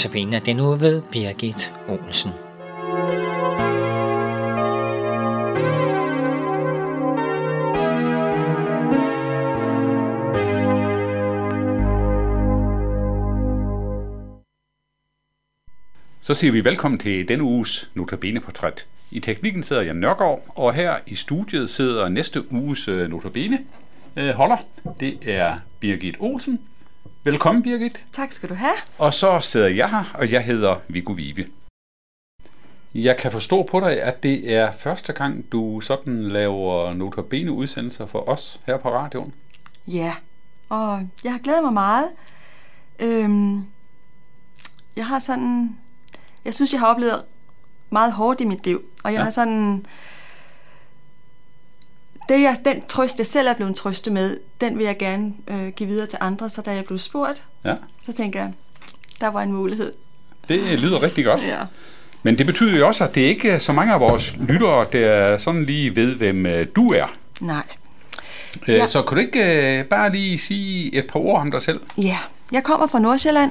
Notabene er den uge ved Birgit Olsen. Så siger vi velkommen til denne uges Notabene-portræt. I teknikken sidder jeg Nørgaard, og her i studiet sidder næste uges øh, Notabene øh, holder. Det er Birgit Olsen. Velkommen, Birgit. Tak skal du have. Og så sidder jeg her, og jeg hedder Viggo Vive. Jeg kan forstå på dig, at det er første gang, du sådan laver Notabene-udsendelser for os her på radioen. Ja, og jeg har glædet mig meget. Øhm, jeg har sådan... Jeg synes, jeg har oplevet meget hårdt i mit liv, og jeg ja. har sådan... Det, jeg, den trøst, jeg selv er blevet trøstet med, den vil jeg gerne øh, give videre til andre, så da jeg blev spurgt, Ja, så tænker jeg, der var en mulighed. det lyder rigtig godt. Ja. Men det betyder jo også, at det ikke er så mange af vores lyttere, der sådan lige ved, hvem øh, du er. Nej. Ja. Ja. Så kan du ikke øh, bare lige sige et par ord om dig selv? Ja, jeg kommer fra Nordsjælland,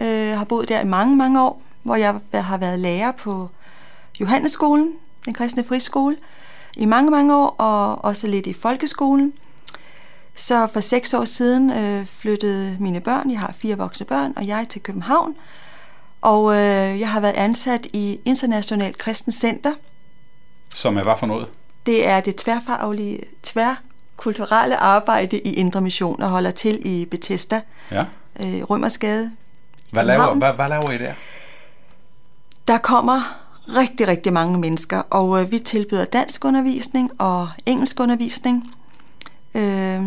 øh, har boet der i mange, mange år, hvor jeg har været lærer på Johannesskolen, den kristne friskole, i mange, mange år, og også lidt i folkeskolen. Så for seks år siden øh, flyttede mine børn, jeg har fire voksne børn, og jeg til København. Og øh, jeg har været ansat i Internationalt Kristen Center. Som er hvad for noget? Det er det tværfaglige, tværkulturelle arbejde i Indre Mission, og holder til i Bethesda, Ja. øh, Rømersgade, Hvad laver, hvad, hvad laver I der? Der kommer rigtig, rigtig mange mennesker, og øh, vi tilbyder dansk undervisning og engelsk undervisning. Øh,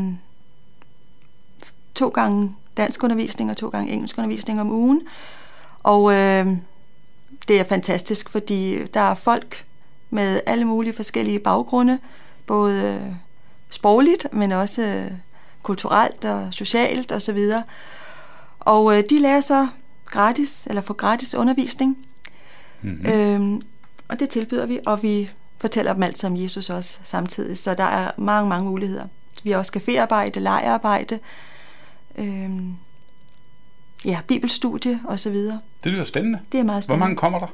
to gange dansk undervisning og to gange engelsk undervisning om ugen. Og øh, det er fantastisk, fordi der er folk med alle mulige forskellige baggrunde, både øh, sprogligt, men også øh, kulturelt og socialt osv. Og øh, de lærer så gratis, eller får gratis undervisning. Mm-hmm. Øhm, og det tilbyder vi, og vi fortæller dem alt om Jesus også samtidig. Så der er mange, mange muligheder. Vi har også caféarbejde, lejearbejde, øhm, ja, bibelstudie og så videre. Det lyder spændende. Det er meget Hvor spændende. mange kommer der?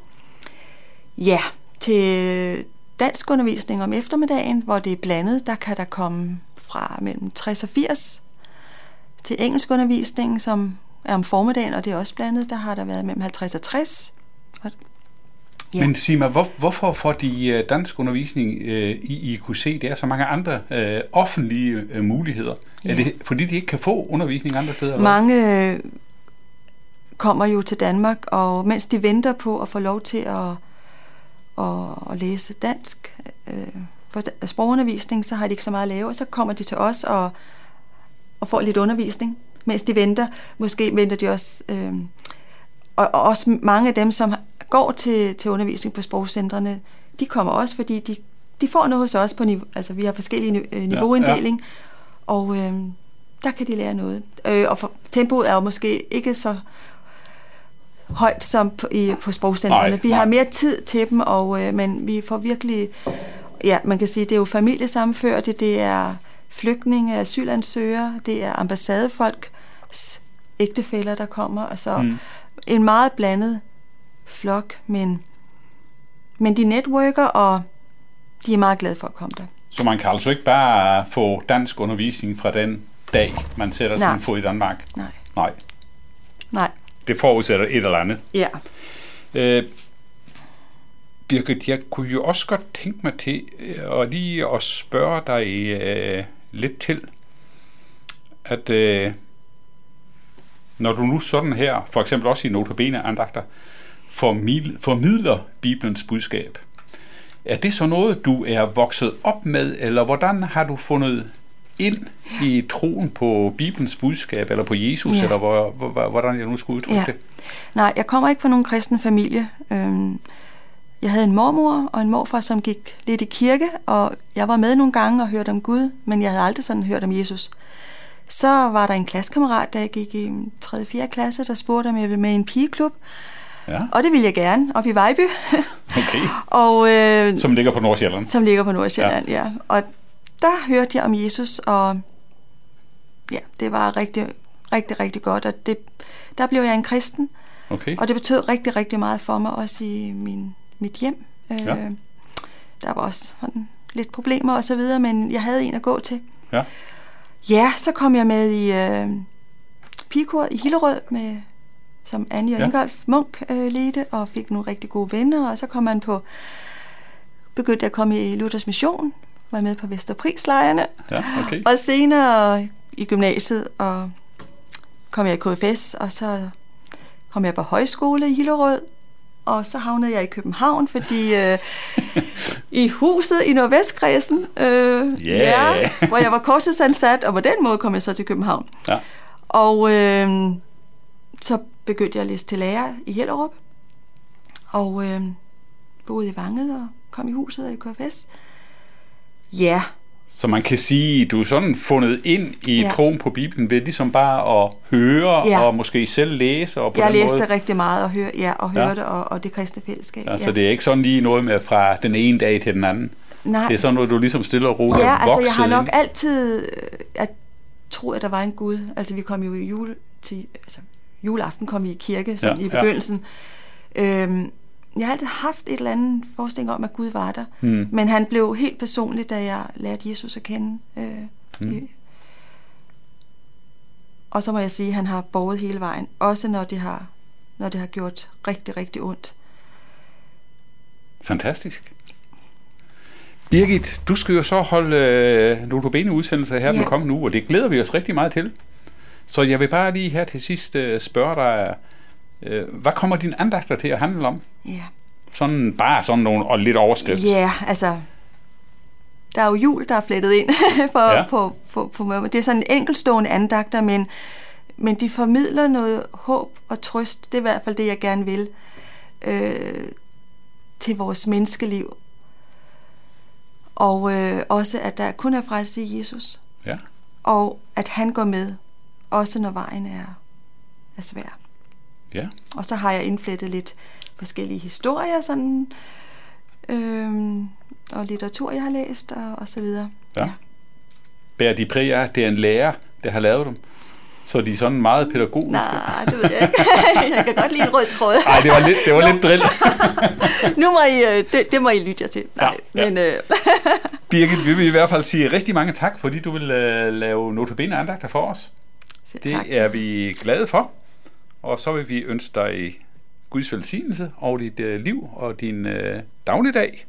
Ja, til dansk undervisning om eftermiddagen, hvor det er blandet, der kan der komme fra mellem 60 og 80. Til engelsk undervisning, som er om formiddagen, og det er også blandet, der har der været mellem 50 og 60. Og, Ja. Men sig mig, hvor, hvorfor får de øh, dansk undervisning øh, i IQC? Der er så mange andre øh, offentlige øh, muligheder. Ja. Er det fordi, de ikke kan få undervisning andre steder? Mange øh, kommer jo til Danmark, og mens de venter på at få lov til at, at, at læse dansk øh, for sprogundervisning, så har de ikke så meget at lave, og så kommer de til os og, og får lidt undervisning, mens de venter. Måske venter de også... Øh, og, og også mange af dem, som går til, til undervisning på sprogcentrene, de kommer også, fordi de, de får noget hos os på niveau, altså vi har forskellige øh, niveauinddeling, ja, ja. og øh, der kan de lære noget. Øh, og for, tempoet er jo måske ikke så højt som på, i, på sprogcentrene. Nej, vi nej. har mere tid til dem, og, øh, men vi får virkelig, ja, man kan sige, det er jo familiesammenførte, det er flygtninge, asylansøgere, det er ambassadefolk, ægtefæller, der kommer, og så mm. en meget blandet flok, men, men de networker, og de er meget glade for at komme der. Så man kan altså ikke bare få dansk undervisning fra den dag, man sætter Nej. sin fod i Danmark? Nej, Nej. nej, Det forudsætter et eller andet. ja. Øh, Birgit, jeg kunne jo også godt tænke mig til øh, at lige at spørge dig øh, lidt til, at øh, når du nu sådan her, for eksempel også i notabene andagter, formidler, formidler Bibelens budskab, er det så noget, du er vokset op med, eller hvordan har du fundet ind i troen på Bibelens budskab, eller på Jesus, Ja. eller hvor, hvor, hvordan jeg nu skulle udtrykke Ja. det? Nej, jeg kommer ikke fra nogen kristen familie. Øhm, Jeg havde en mormor og en morfar, som gik lidt i kirke, og jeg var med nogle gange og hørte om Gud, men jeg havde aldrig sådan hørt om Jesus. Så var der en klassekammerat, der gik i 3. 4. klasse, der spurgte, om jeg ville med i en pigeklub. Ja, Og det ville jeg gerne, op i Vejby. okay. og, øh, Som ligger på Nordsjælland. som ligger på Nordsjælland, ja. ja. Og der hørte jeg om Jesus, og ja, det var rigtig, rigtig, rigtig godt. Og det, der blev jeg en kristen, Okay. Og det betød rigtig, rigtig meget for mig, også i min, mit hjem. Øh, Ja. Der var også sådan lidt problemer og så videre, men jeg havde en at gå til. Ja. Ja, så kom jeg med i øh, pigekoret i Hillerød, med, som Annie og Ja. Ingolf Munk øh, ledte, og fik nogle rigtig gode venner, og så kom man på, begyndte at komme i Luthers Mission, var med på Vesterprislejrene, Ja, okay. og senere i gymnasiet, og kom jeg i KFS, og så kom jeg på højskole i Hillerød, og så havnede jeg i København, fordi øh, i huset i Nordvestkredsen, øh, Ja. ja, hvor jeg var korttidsansat, og på den måde kom jeg så til København. Ja. Og øh, så begyndte jeg at læse til lærer i Hellerup, og øh, boede i Vanget og kom i huset og i KFS. Ja, Så man kan sige, du er sådan fundet ind i ja. Ja. troen på Bibelen ved ligesom bare at høre Ja. og måske selv læse og på jeg den læste måde. rigtig meget og, hør, ja, og Ja. hørte, og, og det kristne fællesskab. Ja, så det er ikke sådan lige noget med fra den ene dag til den anden. Nej. Det er sådan noget, du ligesom stille og roligt Ja, altså jeg har nok ind. altid øh, at tro, at der var en Gud. Altså vi kom jo i jule, til, altså, juleaften kom vi i kirke sådan Ja, i ja. begyndelsen. Øhm, jeg har altid haft et eller andet forestilling om, at Gud var der. Hmm. Men han blev helt personlig, da jeg lærte Jesus at kende. Øh, mm. Og så må jeg sige, at han har borget hele vejen. Også når det har, når det har gjort rigtig, rigtig ondt. Fantastisk. Birgit, du skal jo så holde øh, notabene udsendelser her ja. Ja. den kommende uge, og det glæder vi os rigtig meget til. Så jeg vil bare lige her til sidst øh, spørge dig, øh, hvad kommer dine andagter til at handle om? Ja. Sådan bare sådan nogle og lidt overskrift. Ja, altså, der er jo jul, der er flettet ind for, Ja. på, på, på mig. Det er sådan enkelstående andagter, men, men de formidler noget håb og trøst. Det er i hvert fald det, jeg gerne vil øh, til vores menneskeliv. Og øh, også, at der kun er frelse i Jesus. Ja. Og at han går med, også når vejen er, er svær. ja. Og så har jeg indflettet lidt forskellige historier, sådan, øhm, og litteratur, jeg har læst, og, og så videre. Ja. Bær de Prea, det er en lærer, der har lavet dem. Så de er sådan meget pædagogiske. Nej, det ved jeg ikke. jeg kan godt lide en rød tråd. Nej, det var lidt, det var lidt drill. nu må I, øh, det, det må I lytte jer til. Nej, Ja, ja. men øh, Birgit, vi vil i hvert fald sige rigtig mange tak, fordi du vil uh, lave notabene andagter for os. Selv Det tak. er vi glade for. Og så vil vi ønske dig Guds velsignelse over dit uh, liv og din uh, dagligdag.